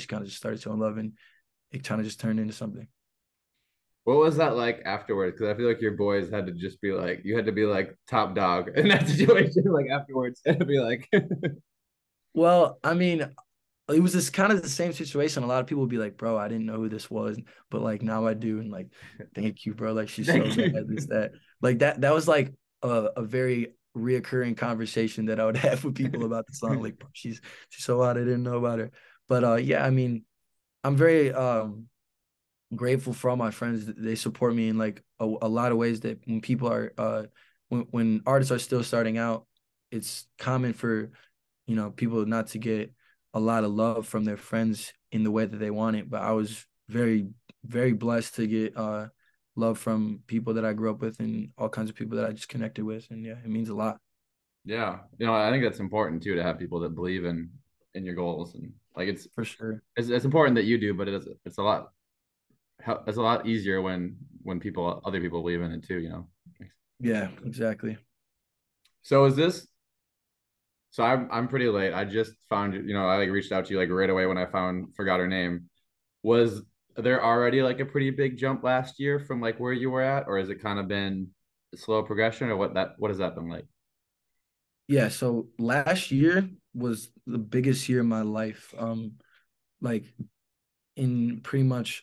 she kind of just started showing love and it kind of just turned into something. What was that like afterwards? Because I feel like your boys had to just be like, you had to be like top dog in that situation, like afterwards, and be like, well, I mean, it was this kind of the same situation. A lot of people would be like, "Bro, I didn't know who this was," but like now I do, and like, thank you, bro. Like she's so bad, this that, like that. That was like a, a very reoccurring conversation that I would have with people about the song. Like, she's she's so hot, I didn't know about her. But uh, yeah, I mean, I'm very um grateful for all my friends. They support me in like a, a lot of ways. That when people are uh when when artists are still starting out, it's common for you know people not to get a lot of love from their friends in the way that they want it. But I was very very blessed to get uh love from people that I grew up with and all kinds of people that I just connected with. And yeah, it means a lot. Yeah. You know, I think that's important too to have people that believe in in your goals and like it's for sure. It's, it's important that you do, but it is it's a lot it's a lot easier when when people other people believe in it too, you know. Yeah, exactly. So is this so I'm I'm pretty late. I just found you know, I like reached out to you like right away when I found forgot her name. Was there already like a pretty big jump last year from like where you were at, or has it kind of been slow progression, or what that what has that been like? Yeah, so last year was the biggest year of my life. Um, like in pretty much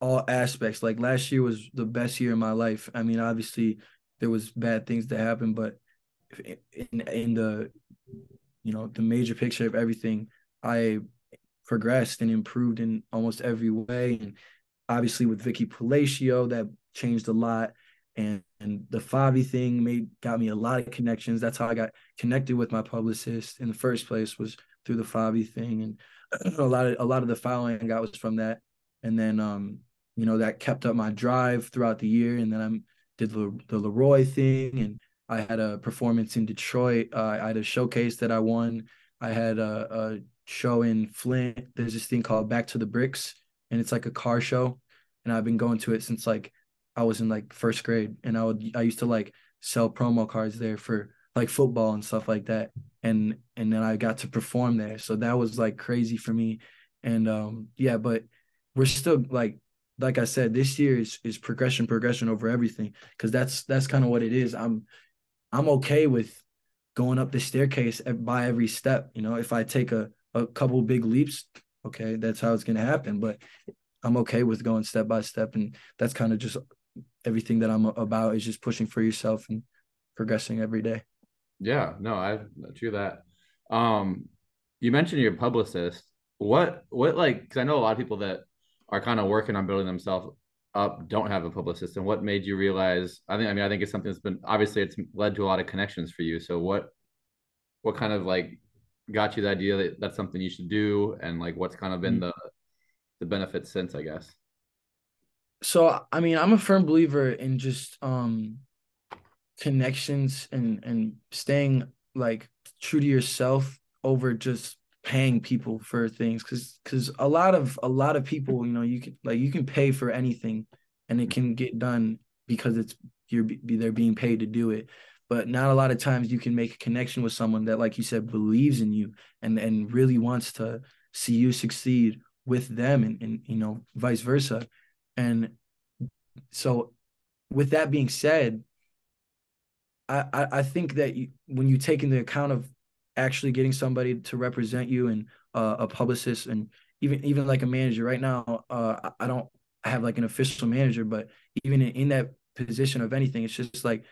all aspects. Like last year was the best year of my life. I mean, obviously there was bad things that happened, but in in the you know the major picture of everything, I progressed and improved in almost every way. And obviously with Vicky Palacio, that changed a lot. And, and the Favi thing made got me a lot of connections. That's how I got connected with my publicist in the first place was through the Favi thing. And a lot of a lot of the following I got was from that. And then um, you know, that kept up my drive throughout the year. And then I did the, the Leroy thing and I had a performance in Detroit. Uh, I had a showcase that I won. I had a, a show in Flint. There's this thing called Back to the Bricks, and it's like a car show. And I've been going to it since like I was in like first grade, and I would I used to like sell promo cards there for like football and stuff like that. And and then I got to perform there, so that was like crazy for me. And um yeah, but we're still like like I said, this year is is progression, progression over everything because that's that's kind of what it is. I'm I'm okay with going up the staircase by every step. You know, if I take a a couple big leaps, okay, that's how it's gonna happen. But I'm okay with going step by step, and that's kind of just everything that I'm about is just pushing for yourself and progressing every day. Yeah, no, I true that. Um, you mentioned your publicist. What what like? Because I know a lot of people that are kind of working on building themselves up don't have a publicist. And what made you realize? I think I mean I think it's something that's been obviously it's led to a lot of connections for you. So what what kind of like got you the idea that that's something you should do and like what's kind of been mm-hmm. the the benefits since i guess so i mean i'm a firm believer in just um connections and and staying like true to yourself over just paying people for things. Because because a lot of a lot of people you know you can like you can pay for anything and it can get done because it's you're they're being paid to do it. But not a lot of times you can make a connection with someone that like you said believes in you and and really wants to see you succeed with them and, and you know vice versa and so with that being said i i, think that you, when you take into account of actually getting somebody to represent you and uh, a publicist and even even like a manager right now uh, i don't have like an official manager but even in, in that position of anything it's just like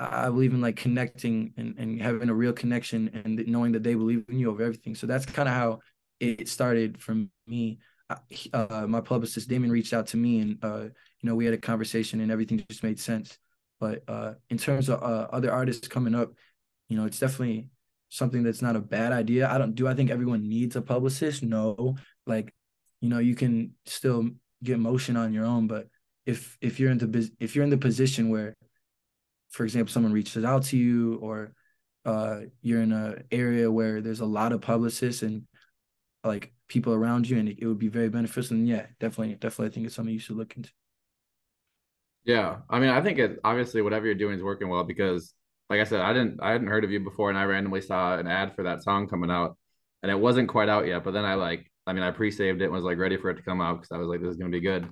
I believe in like connecting and, and having a real connection and knowing that they believe in you over everything. So that's kind of how it started for me. Uh, my publicist Damon reached out to me, and uh, you know we had a conversation, and everything just made sense. But uh, in terms of uh, other artists coming up, you know, it's definitely something that's not a bad idea. I don't do. I think everyone needs a publicist. No, like you know, you can still get motion on your own, but if if you're in the if you're in the position where for example, someone reaches out to you or uh, you're in an area where there's a lot of publicists and like people around you and it, it would be very beneficial and yeah definitely definitely i think it's something you should look into yeah i mean i think it obviously whatever you're doing is working well because like i said i didn't i hadn't heard of you before and i randomly saw an ad for that song coming out and it wasn't quite out yet but then i like I mean, I pre-saved it and was like ready for it to come out because I was like, this is gonna be good.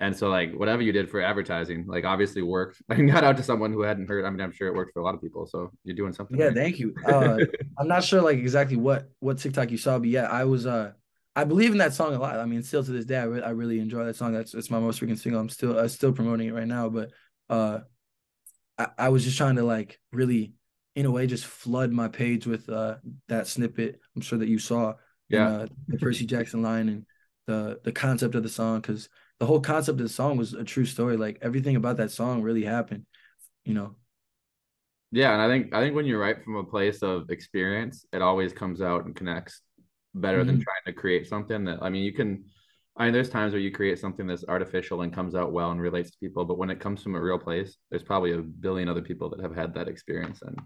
And so like whatever you did for advertising, like obviously worked. I got out to someone who hadn't heard. I mean, I'm sure it worked for a lot of people. So you're doing something. Yeah, right. thank you. Uh, I'm not sure like exactly what what TikTok you saw, but yeah, I was uh I believe in that song a lot. I mean, still to this day, I, re- I really enjoy that song. That's it's my most freaking single. I'm still uh, still promoting it right now, but uh, I, I was just trying to like really, in a way, just flood my page with uh that snippet. I'm sure that you saw, Yeah. and, uh, the Percy Jackson line and the the concept of the song, because the whole concept of the song was a true story. Like everything about that song really happened, you know. Yeah, and I think I think when you write from a place of experience, it always comes out and connects better than Mhm. trying to create something that I mean, you can I mean, there's times where you create something that's artificial and comes out well and relates to people, but when it comes from a real place, there's probably a billion other people that have had that experience and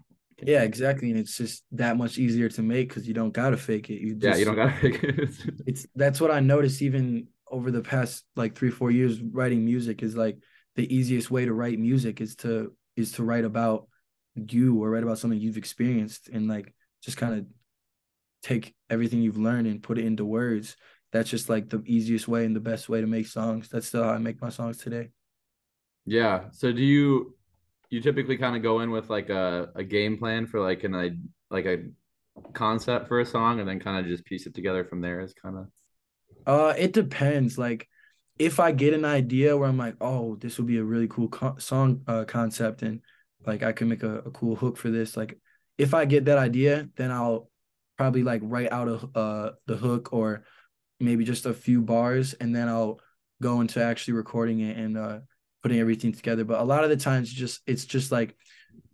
Yeah, exactly. And it's just that much easier to make because you don't gotta fake it. You just, yeah, you don't gotta pick it. it's that's what I noticed even over the past like three, four years writing music is like the easiest way to write music is to is to write about you or write about something you've experienced and like just kind of take everything you've learned and put it into words. That's just like the easiest way and the best way to make songs. That's still how I make my songs today. Yeah. So do you you typically kind of go in with like a, a game plan for like an I like a concept for a song and then kind of just piece it together from there is kind of Uh, it depends. Like, if I get an idea where I'm like, oh, this would be a really cool co- song uh, concept, and like I could make a, a cool hook for this. Like, if I get that idea, then I'll probably like write out a uh the hook or maybe just a few bars, and then I'll go into actually recording it and uh putting everything together. But a lot of the times, just it's just like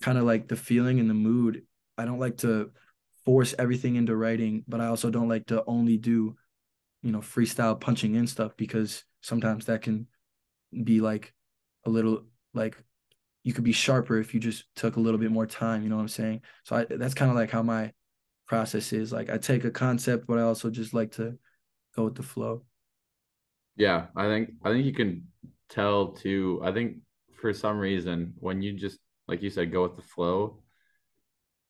kind of like the feeling and the mood. I don't like to force everything into writing, but I also don't like to only do you know, freestyle punching in stuff because sometimes that can be like a little like you could be sharper if you just took a little bit more time, you know what I'm saying? So I that's kind of like how my process is. Like I take a concept, but I also just like to go with the flow. Yeah, I think I think you can tell too. I think for some reason when you just like you said go with the flow,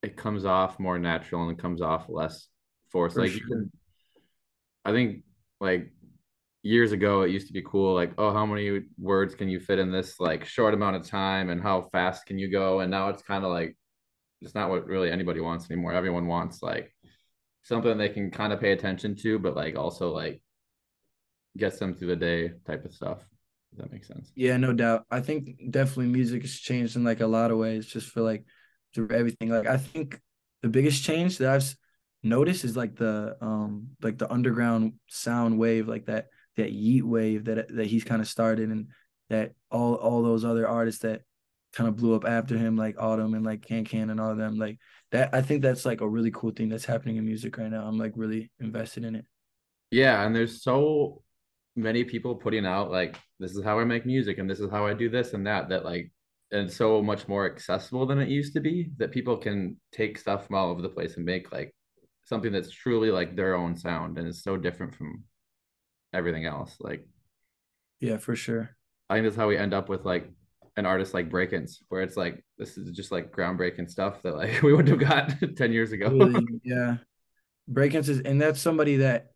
it comes off more natural and it comes off less forced. For like you can, I think like years ago it used to be cool like oh how many words can you fit in this like short amount of time and how fast can you go and now it's kind of like it's not what really anybody wants anymore. Everyone wants like something they can kind of pay attention to, but like also like gets them through the day type of stuff. Does that make sense? Yeah, no doubt. I think definitely music has changed in like a lot of ways, just for like through everything. Like I think the biggest change that I've noticed is like the um like the underground sound wave, like that that Yeat wave that that he's kind of started and that all all those other artists that kind of blew up after him, like Autumn and like Kankan and all of them. Like that I think that's like a really cool thing that's happening in music right now. I'm like really invested in it. Yeah, and there's so many people putting out like this is how I make music and this is how I do this and that that like and so much more accessible than it used to be that people can take stuff from all over the place and make like something that's truly like their own sound and is so different from everything else. Like Yeah, for sure. I think that's how we end up with like an artist like brakence, where it's like this is just like groundbreaking stuff that like we wouldn't have got ten years ago. Really, yeah. brakence is and that's somebody that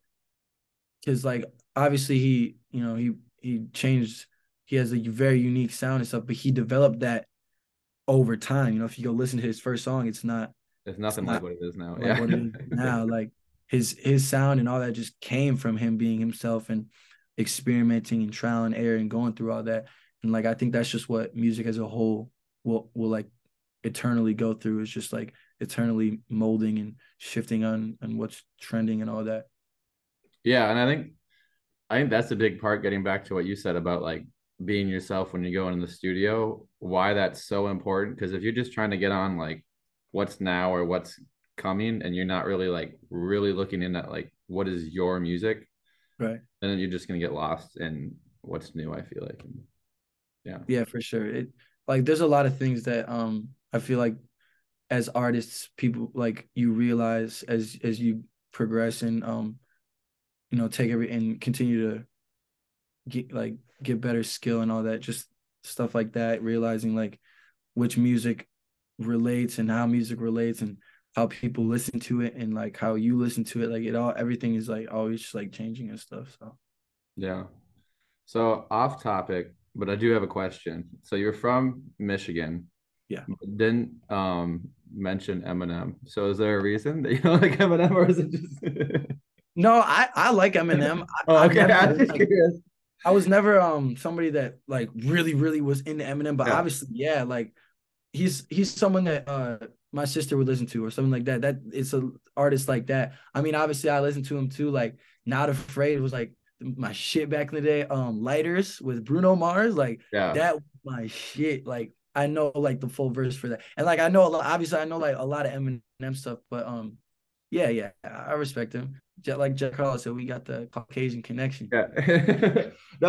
because like obviously he you know he he changed he has a very unique sound and stuff but he developed that over time you know if you go listen to his first song it's not It's nothing It's like not what it is now. like yeah. what it is now like his his sound and all that just came from him being himself and experimenting and trial and error and going through all that and like i think that's just what music as a whole will will like eternally go through is just like eternally molding and shifting on on what's trending and all that Yeah, and I think I think that's a big part getting back to what you said about like being yourself when you go in the studio, why that's so important. Because if you're just trying to get on like what's now or what's coming and you're not really like really looking in at like what is your music, right and then you're just gonna get lost in what's new, I feel like. And, yeah. Yeah, for sure. It like there's a lot of things that um I feel like as artists, people like you realize as as you progress and um you know take every and continue to get like get better skill and all that, just stuff like that, realizing like which music relates and how music relates and how people listen to it and like how you listen to it. Like it all everything is like always just like changing and stuff. So yeah. So off topic, but I do have a question. So you're from Michigan. Yeah. Didn't um mention Eminem. So is there a reason that you don't like Eminem or is it just No, I I like Eminem. oh, okay. I'm just like, curious. I was never um somebody that like really really was into Eminem, but Yeah. obviously yeah, like he's he's someone that uh my sister would listen to or something like that. That it's a artist like that. I mean, obviously I listened to him too. Like Not Afraid was like my shit back in the day. Um, Lighters with Bruno Mars, like Yeah. that was my shit. Like I know like the full verse for that, and like I know a lot. Obviously, I know like a lot of Eminem stuff, but um, yeah, yeah, I I respect him. Just like Jack Harlow said, we got the Caucasian connection. Yeah. no,